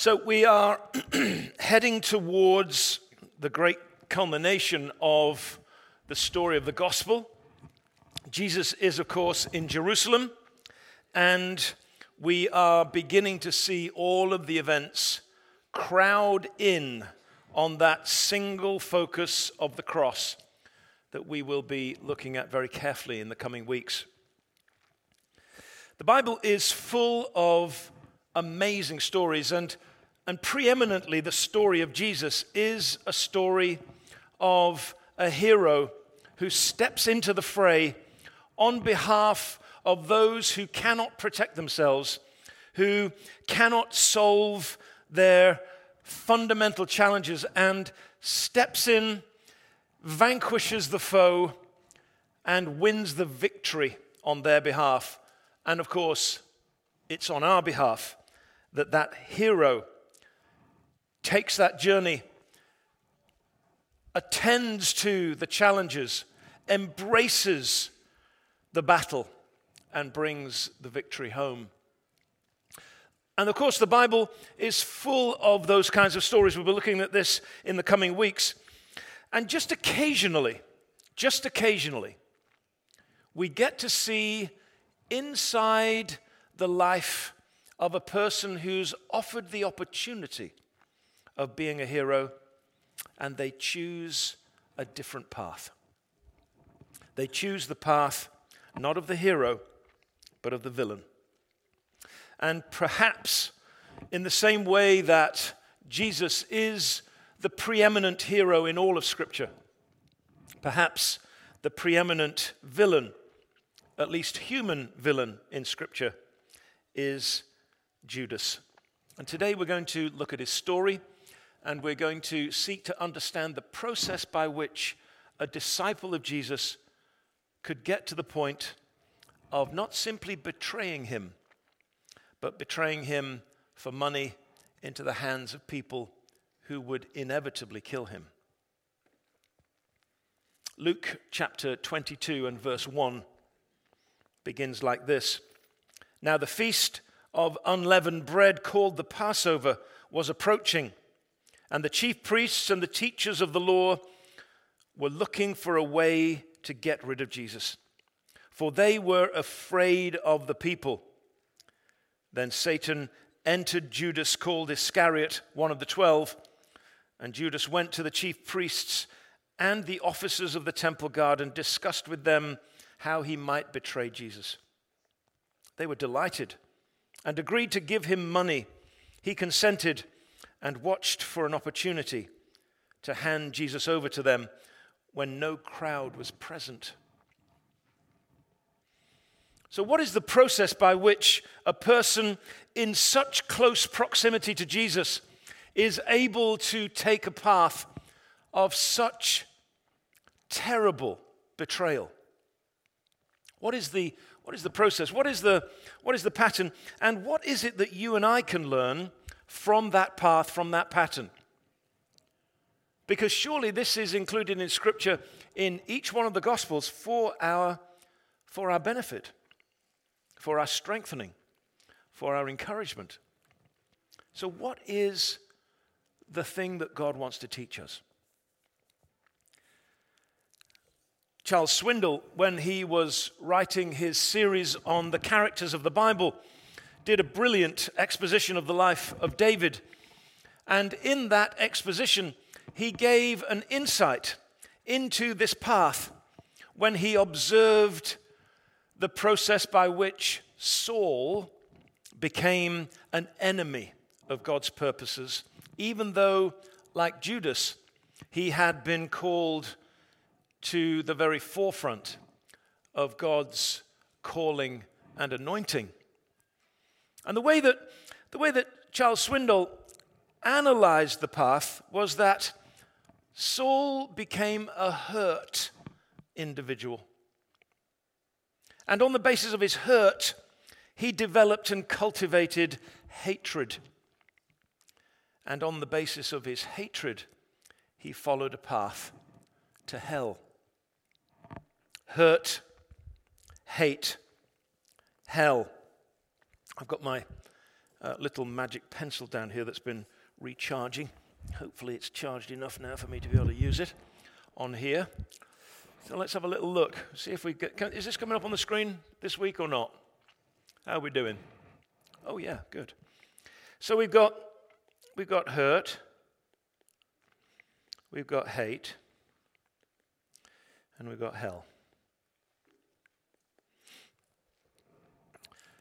So we are heading towards the great culmination of the story of the gospel. Jesus is, of course, in Jerusalem, and we are beginning to see all of the events crowd in on that single focus of the cross that we will be looking at very carefully in the coming weeks. The Bible is full of amazing stories, and and preeminently, the story of Jesus is a story of a hero who steps into the fray on behalf of those who cannot protect themselves, who cannot solve their fundamental challenges, and steps in, vanquishes the foe, and wins the victory on their behalf. And of course, it's on our behalf that that hero takes that journey, attends to the challenges, embraces the battle, and brings the victory home. And of course, the Bible is full of those kinds of stories. We'll be looking at this in the coming weeks. And just occasionally, just occasionally, we get to see inside the life of a person who's offered the opportunity of being a hero, and they choose a different path. They choose the path not of the hero, but of the villain. And perhaps in the same way that Jesus is the preeminent hero in all of Scripture, perhaps the preeminent villain, at least human villain in Scripture, is Judas. And today we're going to look at his story and we're going to seek to understand the process by which a disciple of Jesus could get to the point of not simply betraying him, but betraying him for money into the hands of people who would inevitably kill him. Luke chapter 22 and verse 1 begins like this Now the feast of unleavened bread called the Passover was approaching and the chief priests and the teachers of the law were looking for a way to get rid of Jesus, for they were afraid of the people. Then Satan entered Judas, called Iscariot, one of the twelve, and Judas went to the chief priests and the officers of the temple guard and discussed with them how he might betray Jesus. They were delighted and agreed to give him money. He consented and watched for an opportunity to hand Jesus over to them when no crowd was present. So, what is the process by which a person in such close proximity to Jesus is able to take a path of such terrible betrayal? What is the, what is the process? What is the, what is the pattern? And what is it that you and I can learn from that path, from that pattern. Because surely this is included in Scripture in each one of the Gospels for our, for our benefit, for our strengthening, for our encouragement. So, what is the thing that God wants to teach us? Charles Swindoll, when he was writing his series on the characters of the Bible, did a brilliant exposition of the life of David. And in that exposition, he gave an insight into this path when he observed the process by which Saul became an enemy of God's purposes, even though, like Judas, he had been called to the very forefront of God's calling and anointing. And the way that, the way that Charles Swindoll analyzed the path was that Saul became a hurt individual. And on the basis of his hurt, he developed and cultivated hatred. And on the basis of his hatred, he followed a path to hell. Hurt, hate, hell. I've got my uh, little magic pencil down here that's been recharging. Hopefully, it's charged enough now for me to be able to use it on here. So let's have a little look. See if we get. Can, is this coming up on the screen this week or not? How are we doing? Oh yeah, good. So we've got we've got hurt. We've got hate. And we've got hell.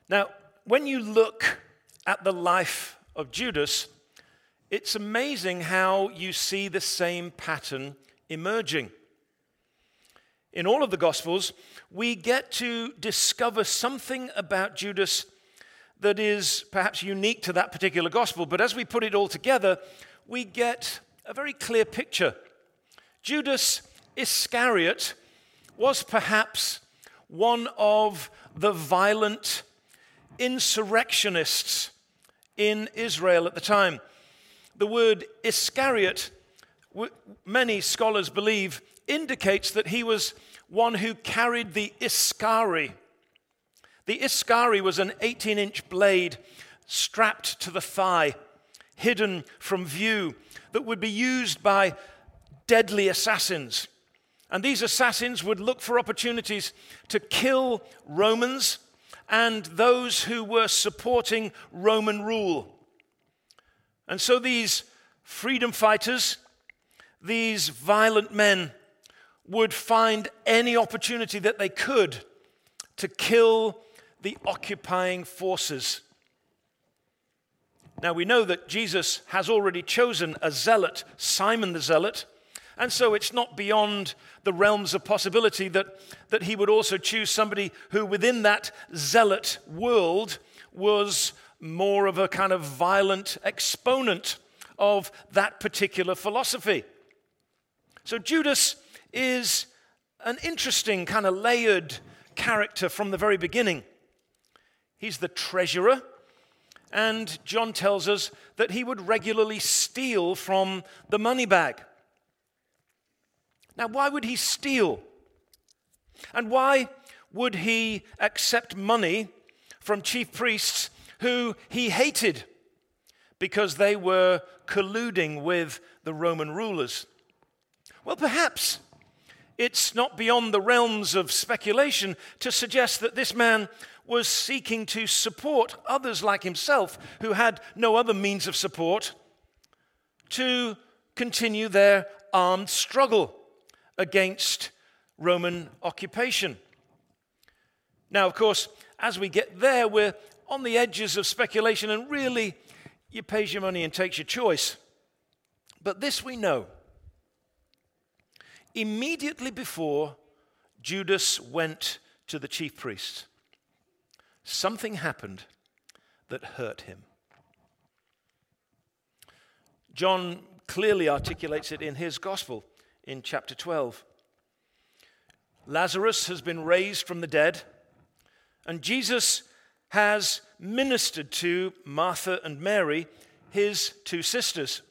Now, when you look at the life of Judas, it's amazing how you see the same pattern emerging. In all of the Gospels, we get to discover something about Judas that is perhaps unique to that particular Gospel, but as we put it all together, we get a very clear picture. Judas Iscariot was perhaps one of the violent insurrectionists in Israel at the time. The word Iscariot, many scholars believe, indicates that he was one who carried the Iskari. The Iskari was an 18 inch blade strapped to the thigh, hidden from view, that would be used by deadly assassins. And these assassins would look for opportunities to kill Romans and those who were supporting Roman rule. And so these freedom fighters, these violent men, would find any opportunity that they could to kill the occupying forces. Now we know that Jesus has already chosen a zealot, Simon the Zealot, and so it's not beyond the realms of possibility that, that he would also choose somebody who, within that zealot world, was more of a kind of violent exponent of that particular philosophy. So Judas is an interesting, kind of layered character from the very beginning. He's the treasurer, and John tells us that he would regularly steal from the money bag. Now, why would he steal? And why would he accept money from chief priests who he hated because they were colluding with the Roman rulers? Well, perhaps it's not beyond the realms of speculation to suggest that this man was seeking to support others like himself who had no other means of support to continue their armed struggle against Roman occupation. Now, of course, as we get there, we're on the edges of speculation, and really, you pays your money and takes your choice. But this we know. Immediately before Judas went to the chief priest, something happened that hurt him. John clearly articulates it in his gospel in chapter 12. Lazarus has been raised from the dead, and Jesus has ministered to Martha and Mary, his two sisters.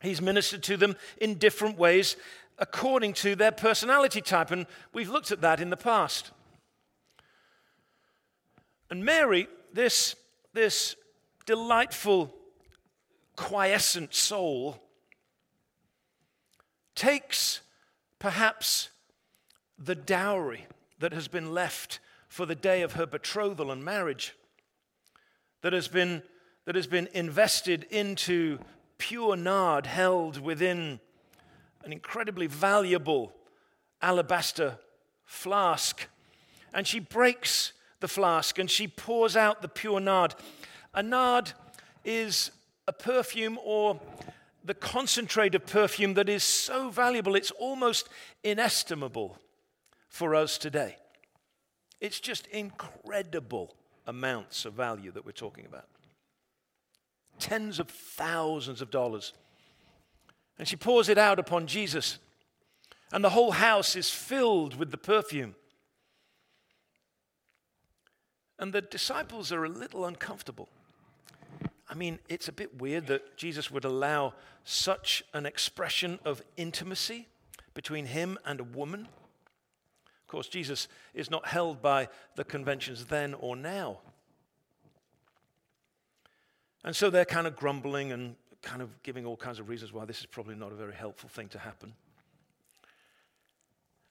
He's ministered to them in different ways according to their personality type, and we've looked at that in the past. And Mary, this, this delightful, quiescent soul, takes perhaps the dowry that has been left for the day of her betrothal and marriage, that has been, that has been invested into pure nard held within an incredibly valuable alabaster flask. And she breaks the flask and she pours out the pure nard. A nard is a perfume or the concentrate of perfume that is so valuable, it's almost inestimable for us today. It's just incredible amounts of value that we're talking about. Tens of thousands of dollars. And she pours it out upon Jesus, and the whole house is filled with the perfume. And the disciples are a little uncomfortable. I mean, it's a bit weird that Jesus would allow such an expression of intimacy between him and a woman. Of course, Jesus is not held by the conventions then or now. And so they're kind of grumbling and kind of giving all kinds of reasons why this is probably not a very helpful thing to happen.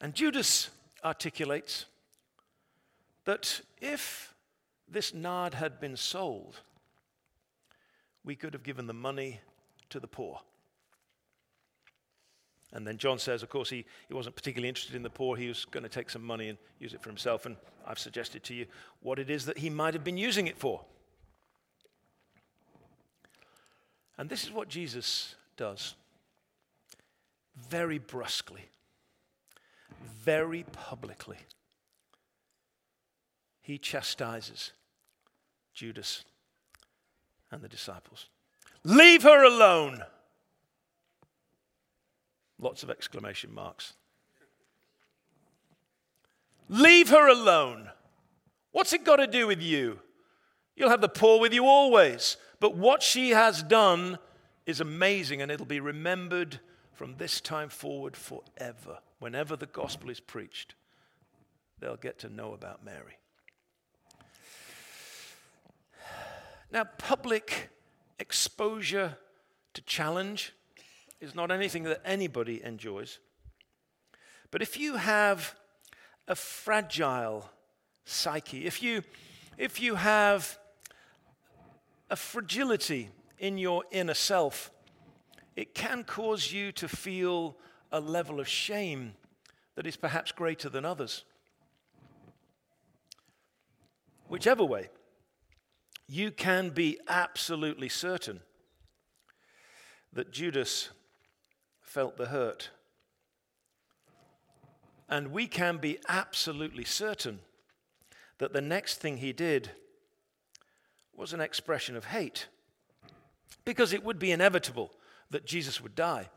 And Judas articulates that if this nard had been sold, we could have given the money to the poor. And then John says, of course, he, he wasn't particularly interested in the poor. He was going to take some money and use it for himself. And I've suggested to you what it is that he might have been using it for. And this is what Jesus does very brusquely, very publicly. He chastises Judas and the disciples. Leave her alone. Lots of exclamation marks. Leave her alone. What's it got to do with you? You'll have the poor with you always. But what she has done is amazing and it'll be remembered from this time forward forever. Whenever the gospel is preached, they'll get to know about Mary. Now, public exposure to challenge is not anything that anybody enjoys. But if you have a fragile psyche, if you, if you have a fragility in your inner self, it can cause you to feel a level of shame that is perhaps greater than others. Whichever way, you can be absolutely certain that Judas felt the hurt. And we can be absolutely certain that the next thing he did was an expression of hate, because it would be inevitable that Jesus would die.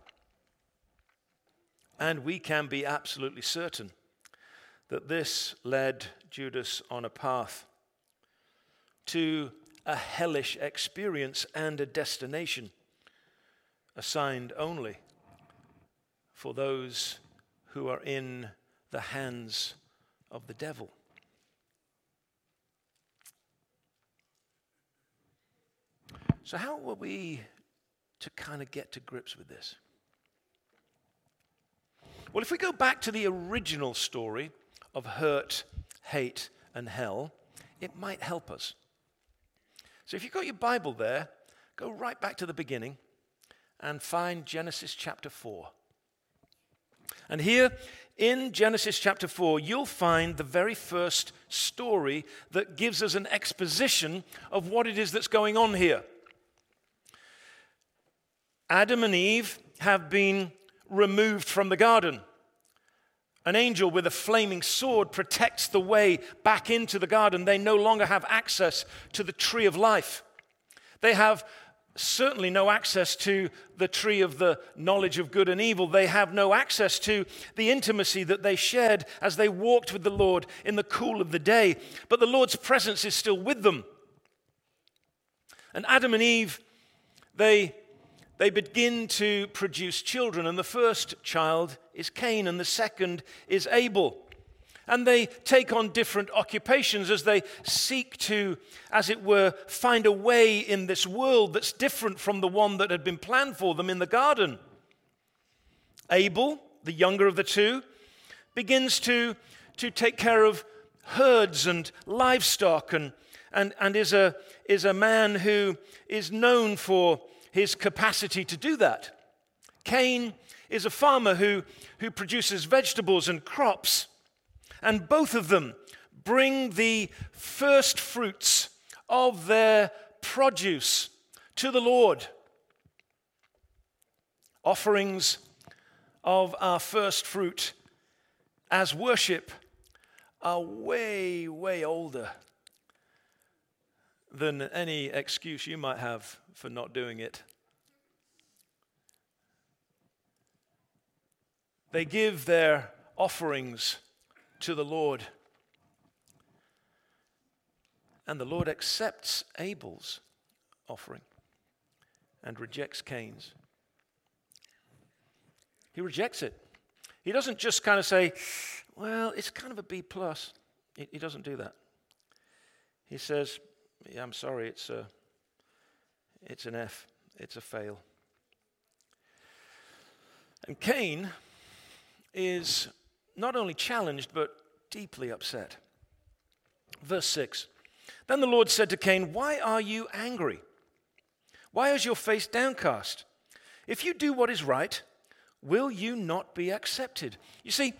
And we can be absolutely certain that this led Judas on a path to a hellish experience and a destination assigned only for those who are in the hands of the devil. So, how were we to kind of get to grips with this? Well, if we go back to the original story of hurt, hate, and hell, it might help us. So if you've got your Bible there, go right back to the beginning and find Genesis chapter 4. And here in Genesis chapter 4, you'll find the very first story that gives us an exposition of what it is that's going on here. Adam and Eve have been removed from the garden. An angel with a flaming sword protects the way back into the garden. They no longer have access to the tree of life. They have certainly no access to the tree of the knowledge of good and evil. They have no access to the intimacy that they shared as they walked with the Lord in the cool of the day. But the Lord's presence is still with them. And Adam and Eve, they they begin to produce children, and the first child is Cain, and the second is Abel. And they take on different occupations as they seek to, as it were, find a way in this world that's different from the one that had been planned for them in the garden. Abel, the younger of the two, begins to, to take care of herds and livestock and, and, and is, a, is a man who is known for his capacity to do that. Cain is a farmer who, who produces vegetables and crops, and both of them bring the first fruits of their produce to the Lord. Offerings of our first fruit as worship are way, way older than any excuse you might have for not doing it. They give their offerings to the Lord. And the Lord accepts Abel's offering and rejects Cain's. He rejects it. He doesn't just kind of say, well, it's kind of a B plus. He, doesn't do that. He says, yeah, I'm sorry, it's a, It's an F, it's a fail. And Cain is not only challenged, but deeply upset. Verse 6 Then the Lord said to Cain, Why are you angry? Why is your face downcast? If you do what is right, will you not be accepted? You see,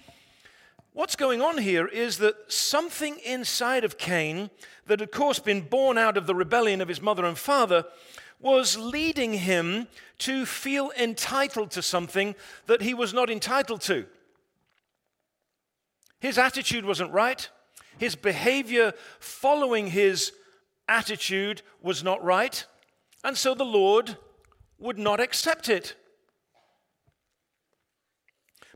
what's going on here is that something inside of Cain, that had, of course, been born out of the rebellion of his mother and father, was leading him to feel entitled to something that he was not entitled to. His attitude wasn't right. His behavior following his attitude was not right. And so the Lord would not accept it.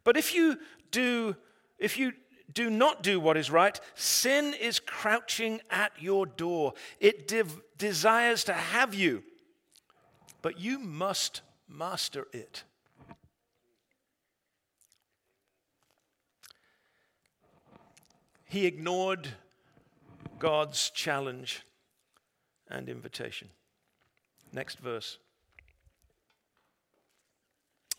But if you do, if you do not do what is right, sin is crouching at your door. It de- desires to have you, but you must master it. He ignored God's challenge and invitation. Next verse.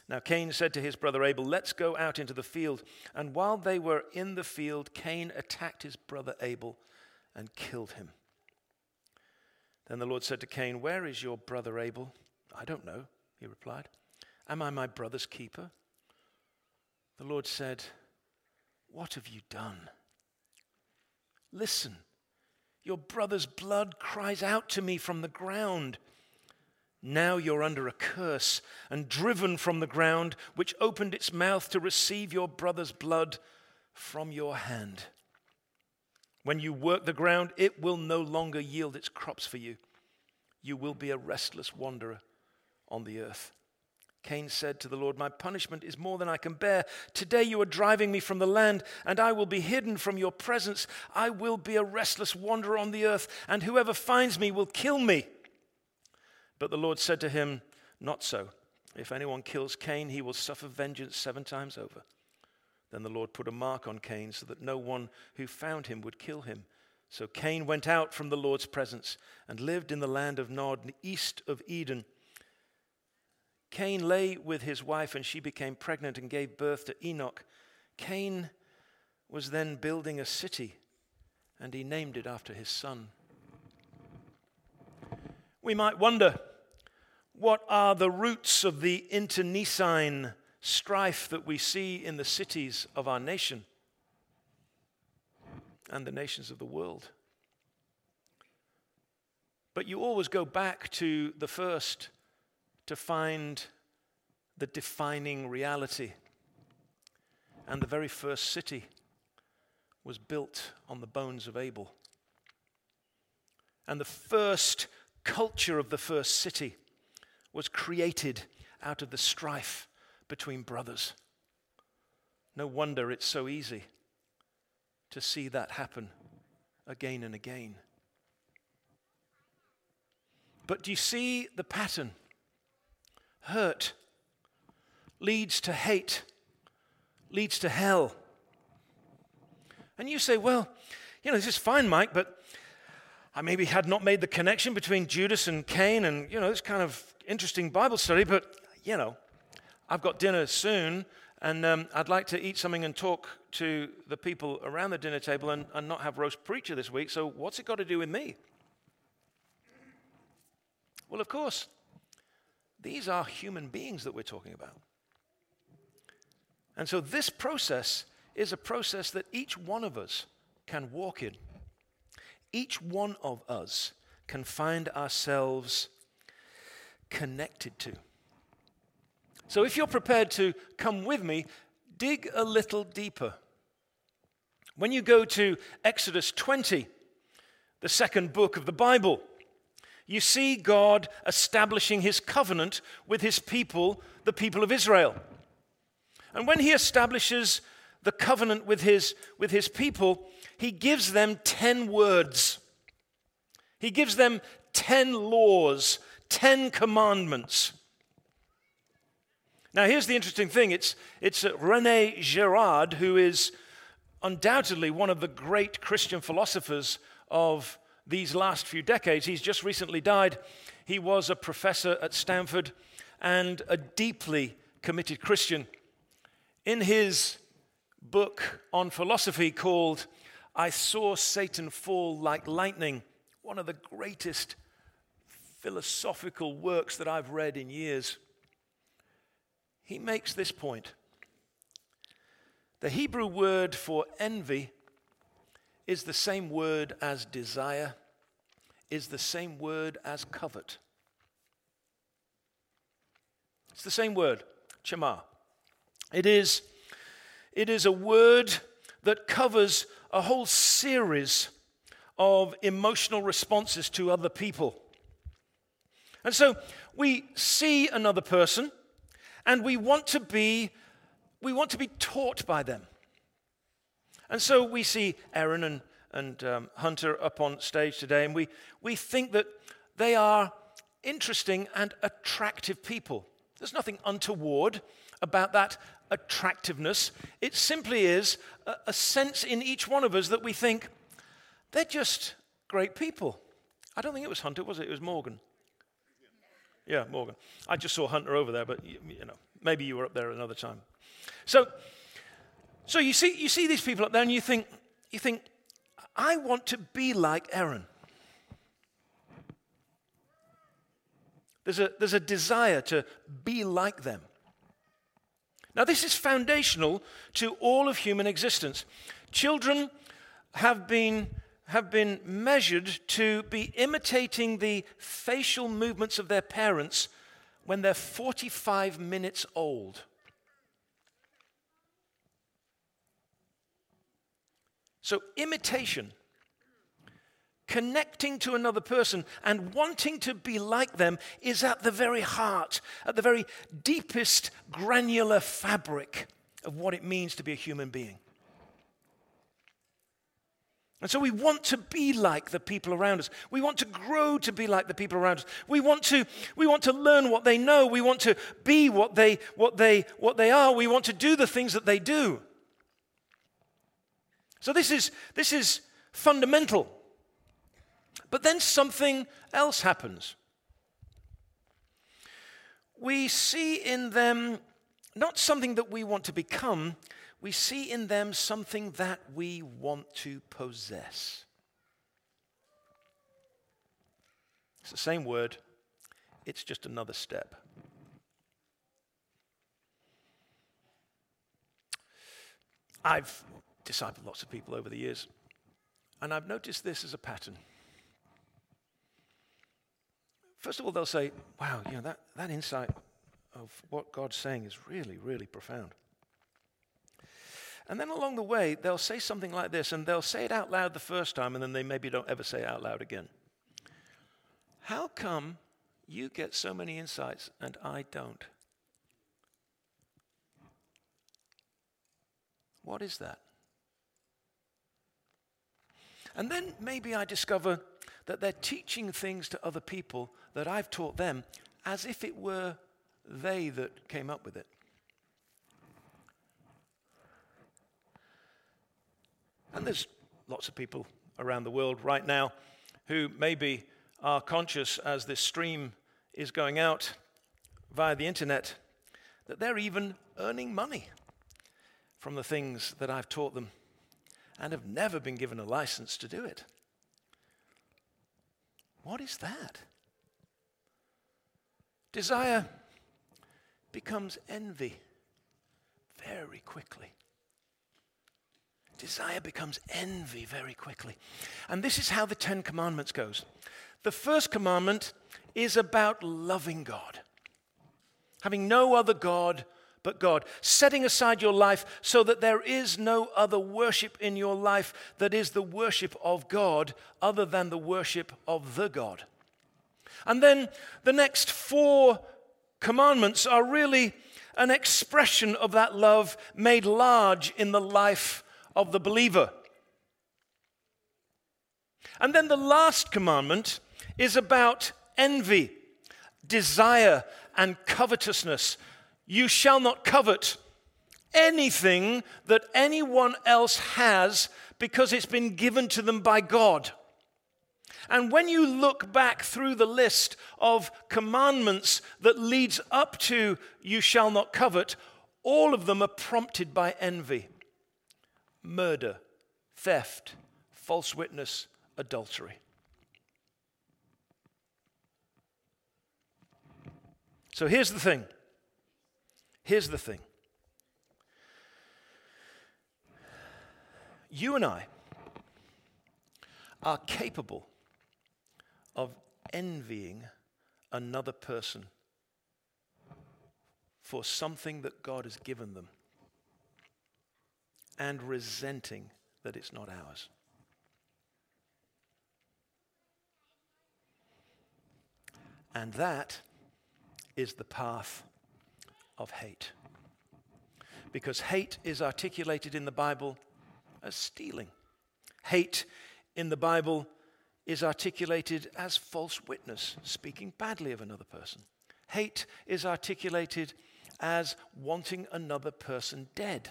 Now Cain said to his brother Abel, Let's go out into the field. And while they were in the field, Cain attacked his brother Abel and killed him. Then the Lord said to Cain, Where is your brother Abel? I don't know, he replied. Am I my brother's keeper? The Lord said, What have you done? Listen, your brother's blood cries out to me from the ground. Now you're under a curse and driven from the ground, which opened its mouth to receive your brother's blood from your hand. When you work the ground, it will no longer yield its crops for you. You will be a restless wanderer on the earth. Cain said to the Lord, My punishment is more than I can bear. Today you are driving me from the land, and I will be hidden from your presence. I will be a restless wanderer on the earth, and whoever finds me will kill me. But the Lord said to him, Not so. If anyone kills Cain, he will suffer vengeance seven times over. Then the Lord put a mark on Cain so that no one who found him would kill him. So Cain went out from the Lord's presence and lived in the land of Nod, east of Eden. Cain lay with his wife, and she became pregnant and gave birth to Enoch. Cain was then building a city, and he named it after his son. We might wonder what are the roots of the internecine strife that we see in the cities of our nation and the nations of the world. But you always go back to the first to find the defining reality. And the very first city was built on the bones of Abel. And the first culture of the first city was created out of the strife between brothers. No wonder it's so easy to see that happen again and again. But do you see the pattern? Hurt leads to hate, leads to hell. And you say, well, you know, this is fine, Mike, but I maybe had not made the connection between Judas and Cain and, you know, this kind of interesting Bible study, but, you know, I've got dinner soon and um, I'd like to eat something and talk to the people around the dinner table and, and not have roast preacher this week, so what's it got to do with me? Well, of course, these are human beings that we're talking about. And so this process is a process that each one of us can walk in each one of us can find ourselves connected to. So if you're prepared to come with me, dig a little deeper. When you go to Exodus 20, the second book of the Bible, you see God establishing his covenant with his people, the people of Israel. And when he establishes the covenant with his, with his people, he gives them 10 words. He gives them 10 laws, 10 commandments. Now, here's the interesting thing it's, it's Rene Girard, who is undoubtedly one of the great Christian philosophers of these last few decades. He's just recently died. He was a professor at Stanford and a deeply committed Christian. In his book on philosophy called I Saw Satan Fall Like Lightning, one of the greatest philosophical works that I've read in years, he makes this point. The Hebrew word for envy is the same word as desire, is the same word as covet. It's the same word, chama. It is, it is a word that covers a whole series of emotional responses to other people. And so we see another person and we want to be we want to be taught by them. And so we see Aaron and, and um, Hunter up on stage today, and we, we think that they are interesting and attractive people. There's nothing untoward about that attractiveness. It simply is a, a sense in each one of us that we think they're just great people. I don't think it was Hunter, was it? It was Morgan. Yeah, Morgan. I just saw Hunter over there, but you, you know, maybe you were up there another time. So so you see, you see these people up there and you think, you think, I want to be like Aaron. There's a, there's a desire to be like them. Now, this is foundational to all of human existence. Children have been, have been measured to be imitating the facial movements of their parents when they're 45 minutes old. So, imitation, connecting to another person and wanting to be like them is at the very heart, at the very deepest granular fabric of what it means to be a human being. And so we want to be like the people around us. We want to grow to be like the people around us. We want to, we want to learn what they know. We want to be what they, what, they, what they are. We want to do the things that they do. So this is, this is fundamental. But then something else happens. We see in them not something that we want to become, we see in them something that we want to possess. It's the same word, it's just another step. I've discipled lots of people over the years, and I've noticed this as a pattern. First of all, they'll say, Wow, you know, that, that insight of what God's saying is really, really profound. And then along the way, they'll say something like this, and they'll say it out loud the first time, and then they maybe don't ever say it out loud again. How come you get so many insights and I don't? What is that? And then maybe I discover that they're teaching things to other people that I've taught them as if it were they that came up with it. And there's lots of people around the world right now who maybe are conscious as this stream is going out via the internet that they're even earning money from the things that I've taught them and have never been given a license to do it. What is that? Desire becomes envy very quickly. Desire becomes envy very quickly. And this is how the Ten Commandments goes. The first commandment is about loving God, having no other God but God, setting aside your life so that there is no other worship in your life that is the worship of God other than the worship of the God. And then the next four commandments are really an expression of that love made large in the life of the believer. And then the last commandment is about envy, desire, and covetousness you shall not covet anything that anyone else has because it's been given to them by God. And when you look back through the list of commandments that leads up to you shall not covet, all of them are prompted by envy, murder, theft, false witness, adultery. So here's the thing. Here's the thing. You and I are capable of envying another person for something that God has given them and resenting that it's not ours. And that is the path of hate. Because hate is articulated in the Bible as stealing. Hate in the Bible is articulated as false witness, speaking badly of another person. Hate is articulated as wanting another person dead.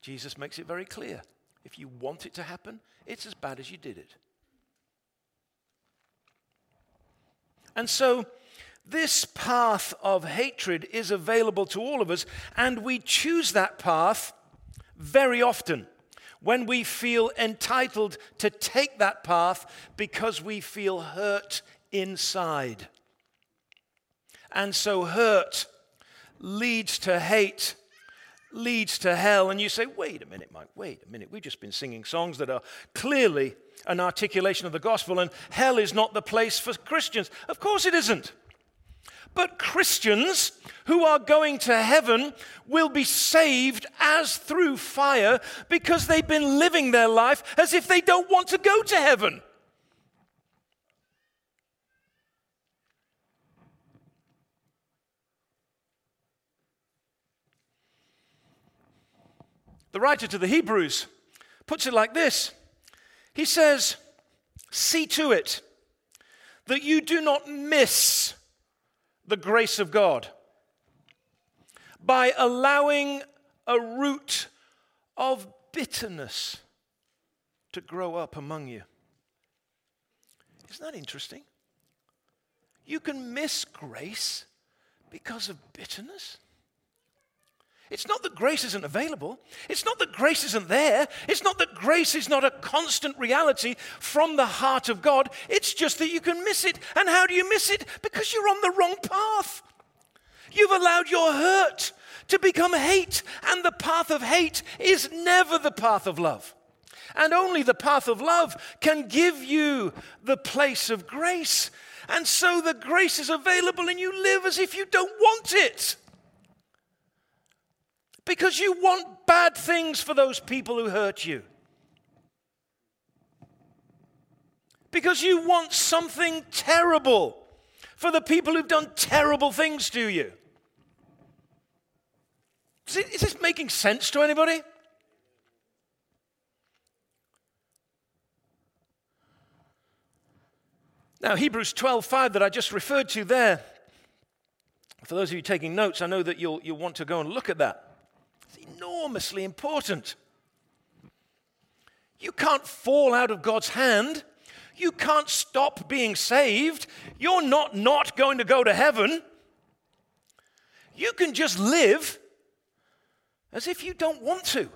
Jesus makes it very clear. If you want it to happen, it's as bad as you did it. And so, this path of hatred is available to all of us, and we choose that path very often when we feel entitled to take that path because we feel hurt inside. And so, hurt leads to hate, leads to hell. And you say, wait a minute, Mike, wait a minute. We've just been singing songs that are clearly an articulation of the gospel, and hell is not the place for Christians. Of course, it isn't. But Christians who are going to heaven will be saved as through fire because they've been living their life as if they don't want to go to heaven. The writer to the Hebrews puts it like this He says, See to it that you do not miss the grace of God by allowing a root of bitterness to grow up among you. Isn't that interesting? You can miss grace because of bitterness. It's not that grace isn't available. It's not that grace isn't there. It's not that grace is not a constant reality from the heart of God. It's just that you can miss it. And how do you miss it? Because you're on the wrong path. You've allowed your hurt to become hate, and the path of hate is never the path of love. And only the path of love can give you the place of grace. And so the grace is available, and you live as if you don't want it because you want bad things for those people who hurt you. Because you want something terrible for the people who've done terrible things to you. Is, this making sense to anybody? Now, Hebrews 12:5 that I just referred to there, for those of you taking notes, I know that you'll, you'll want to go and look at that enormously important. You can't fall out of God's hand. You can't stop being saved. You're not not going to go to heaven. You can just live as if you don't want to.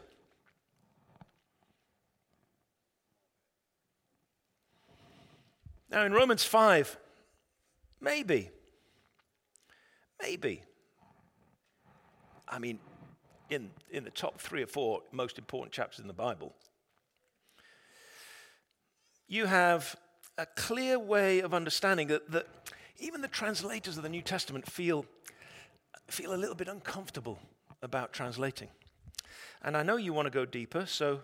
Now, in Romans 5, maybe, maybe, I mean, in, in the top three or four most important chapters in the Bible, you have a clear way of understanding that, that even the translators of the New Testament feel, feel a little bit uncomfortable about translating. And I know you want to go deeper, so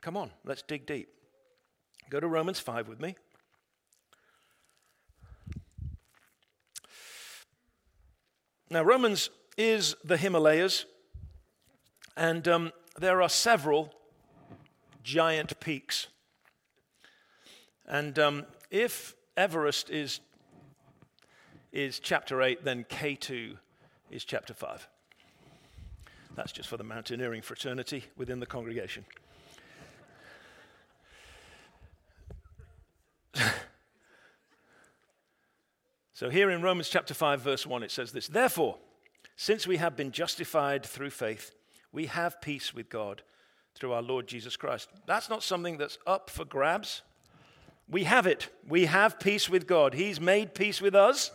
come on, let's dig deep. Go to Romans 5 with me. Now, Romans is the Himalayas. And um, there are several giant peaks. And um, if Everest is, is chapter 8, then K2 is chapter 5. That's just for the mountaineering fraternity within the congregation. So here in Romans chapter 5, verse 1, it says this Therefore, since we have been justified through faith, we have peace with God through our Lord Jesus Christ. That's not something that's up for grabs. We have it. We have peace with God. He's made peace with us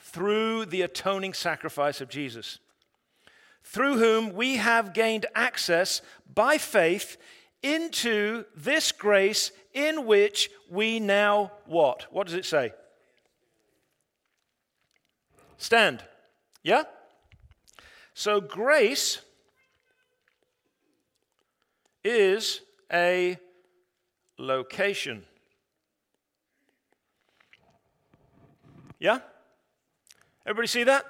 through the atoning sacrifice of Jesus, through whom we have gained access by faith into this grace in which we now what? What does it say? Stand. Yeah? So grace is a location. Yeah? Everybody see that?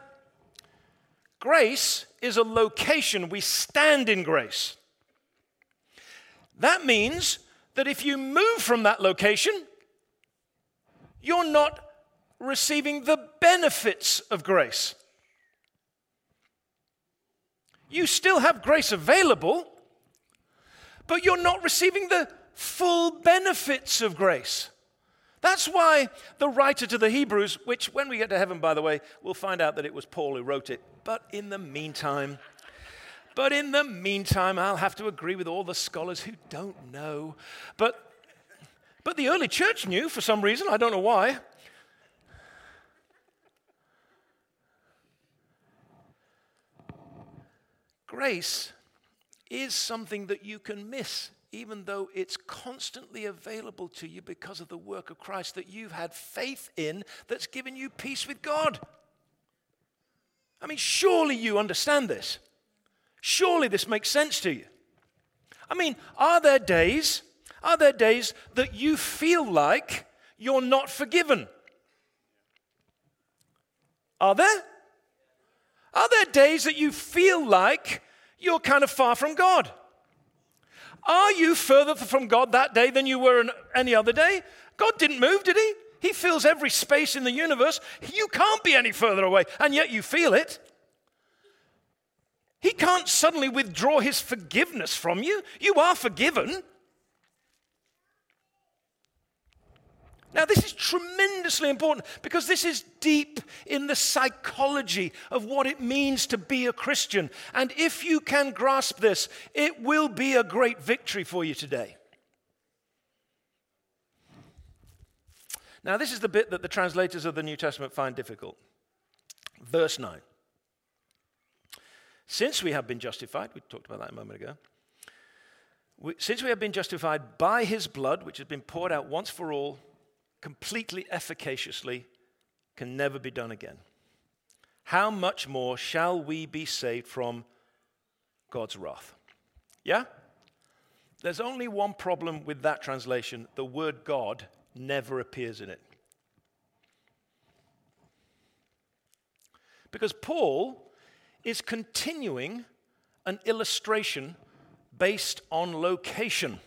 Grace is a location. We stand in grace. That means that if you move from that location, you're not receiving the benefits of grace. You still have grace available, but you're not receiving the full benefits of grace. That's why the writer to the Hebrews, which when we get to heaven, by the way, we'll find out that it was Paul who wrote it. But in the meantime, but in the meantime, I'll have to agree with all the scholars who don't know. But, but the early church knew for some reason, I don't know why. Grace is something that you can miss, even though it's constantly available to you because of the work of Christ that you've had faith in that's given you peace with God. I mean, surely you understand this. Surely this makes sense to you. I mean, are there days, are there days that you feel like you're not forgiven? Are there? Are there days that you feel like you're kind of far from God? Are you further from God that day than you were any other day? God didn't move, did He? He fills every space in the universe. You can't be any further away, and yet you feel it. He can't suddenly withdraw His forgiveness from you. You are forgiven. Now, this is tremendously important because this is deep in the psychology of what it means to be a Christian. And if you can grasp this, it will be a great victory for you today. Now, this is the bit that the translators of the New Testament find difficult. Verse 9. Since we have been justified, we talked about that a moment ago. Since we have been justified by his blood, which has been poured out once for all completely efficaciously can never be done again. How much more shall we be saved from God's wrath? Yeah? There's only one problem with that translation the word God never appears in it. Because Paul is continuing an illustration based on location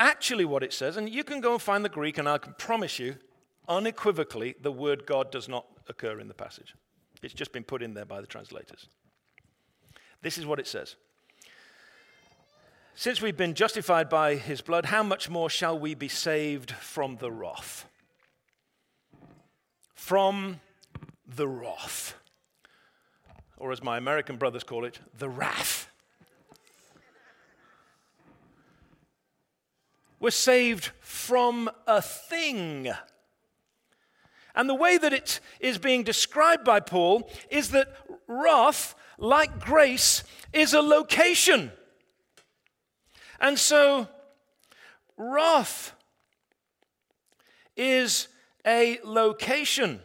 actually what it says, and you can go and find the Greek, and I can promise you, unequivocally, the word God does not occur in the passage. It's just been put in there by the translators. This is what it says Since we've been justified by his blood, how much more shall we be saved from the wrath? From the wrath. Or as my American brothers call it, the wrath. We're saved from a thing. And the way that it is being described by Paul is that wrath, like grace, is a location. And so, wrath is a location.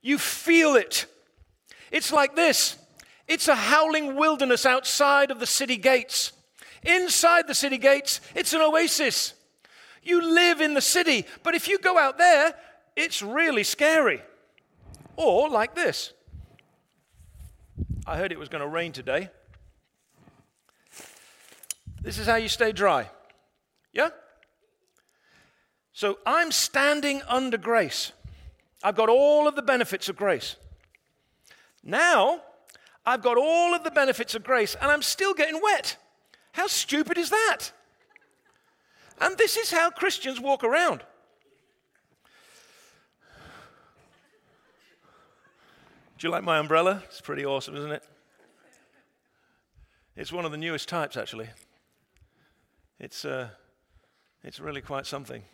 You feel it. It's like this it's a howling wilderness outside of the city gates. Inside the city gates, it's an oasis. You live in the city, but if you go out there, it's really scary. Or like this I heard it was going to rain today. This is how you stay dry. Yeah? So I'm standing under grace. I've got all of the benefits of grace. Now, I've got all of the benefits of grace, and I'm still getting wet. How stupid is that? And this is how Christians walk around. Do you like my umbrella? It's pretty awesome, isn't it? It's one of the newest types, actually. It's, uh, it's really quite something.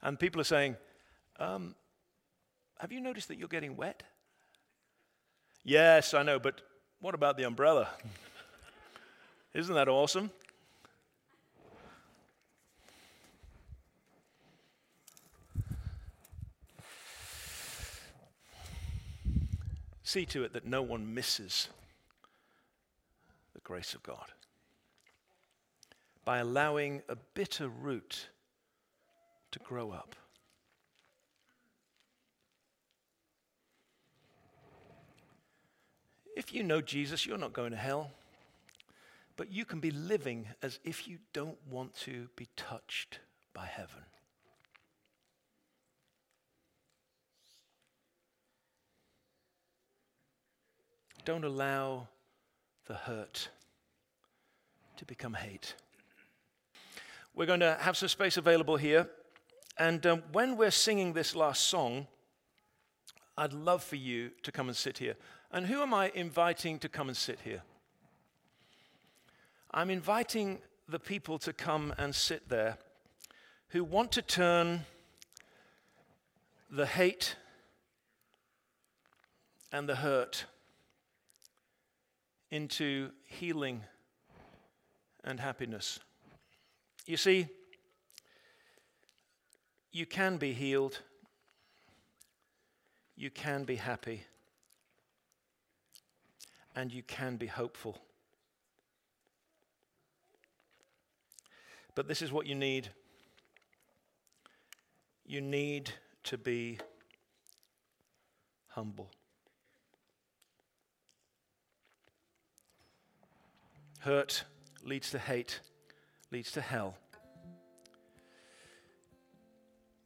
And people are saying, um, Have you noticed that you're getting wet? Yes, I know, but what about the umbrella? Isn't that awesome? See to it that no one misses the grace of God by allowing a bitter root to grow up. If you know Jesus, you're not going to hell, but you can be living as if you don't want to be touched by heaven. Don't allow the hurt to become hate. We're going to have some space available here. And um, when we're singing this last song, I'd love for you to come and sit here. And who am I inviting to come and sit here? I'm inviting the people to come and sit there who want to turn the hate and the hurt into healing and happiness. You see, you can be healed, you can be happy, and you can be hopeful. But this is what you need you need to be humble. Hurt leads to hate, leads to hell.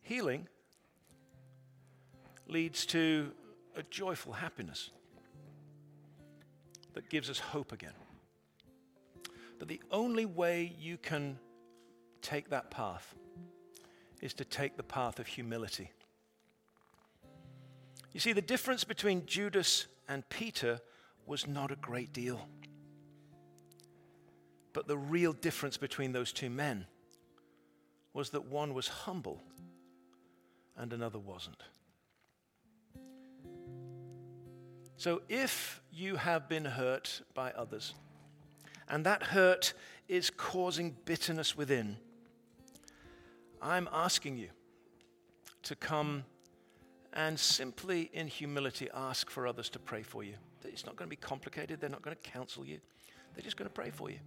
Healing leads to a joyful happiness that gives us hope again. But the only way you can take that path is to take the path of humility. You see, the difference between Judas and Peter was not a great deal. But the real difference between those two men was that one was humble and another wasn't. So if you have been hurt by others, and that hurt is causing bitterness within, I'm asking you to come and simply in humility ask for others to pray for you. It's not going to be complicated, they're not going to counsel you, they're just going to pray for you.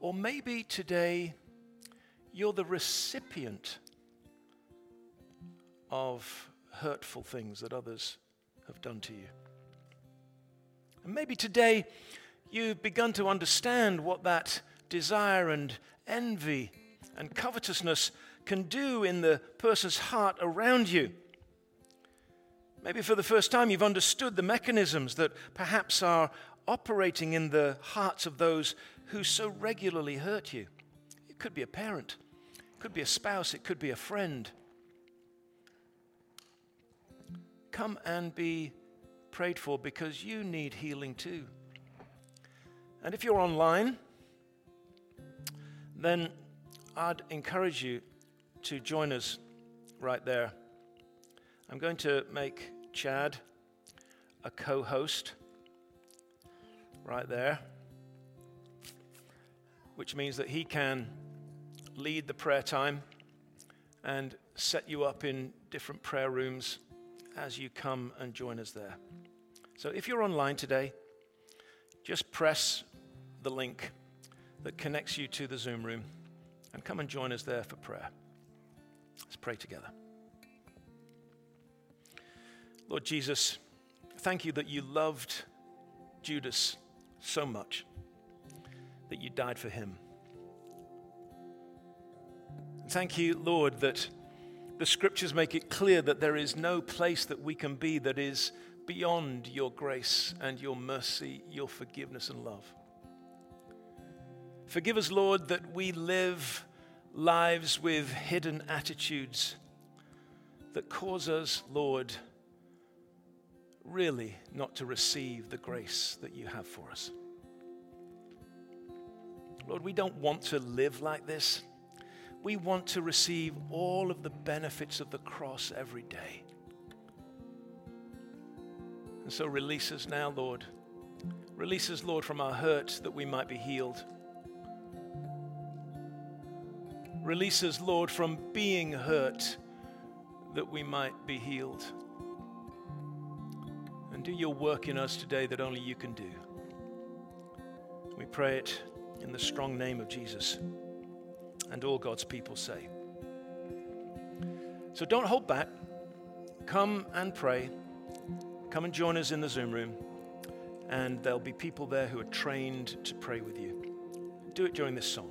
Or maybe today you're the recipient of hurtful things that others have done to you. And maybe today you've begun to understand what that desire and envy and covetousness can do in the person's heart around you. Maybe for the first time you've understood the mechanisms that perhaps are operating in the hearts of those who so regularly hurt you. It could be a parent, it could be a spouse, it could be a friend. Come and be prayed for because you need healing too. And if you're online, then I'd encourage you to join us right there. I'm going to make Chad a co host right there which means that He can lead the prayer time and set you up in different prayer rooms as you come and join us there. So if you're online today, just press the link that connects you to the Zoom room and come and join us there for prayer. Let's pray together. Lord Jesus, thank you that you loved Judas so much that you died for him. Thank you, Lord, that the scriptures make it clear that there is no place that we can be that is beyond your grace and your mercy, your forgiveness and love. Forgive us, Lord, that we live lives with hidden attitudes that cause us, Lord, really not to receive the grace that you have for us. Lord, we don't want to live like this. We want to receive all of the benefits of the cross every day. And so release us now, Lord. Release us, Lord, from our hurt that we might be healed. Release us, Lord, from being hurt that we might be healed. And do your work in us today that only you can do. We pray it in the strong name of Jesus. And all God's people say. So don't hold back. Come and pray. Come and join us in the Zoom room. And there'll be people there who are trained to pray with you. Do it during this song.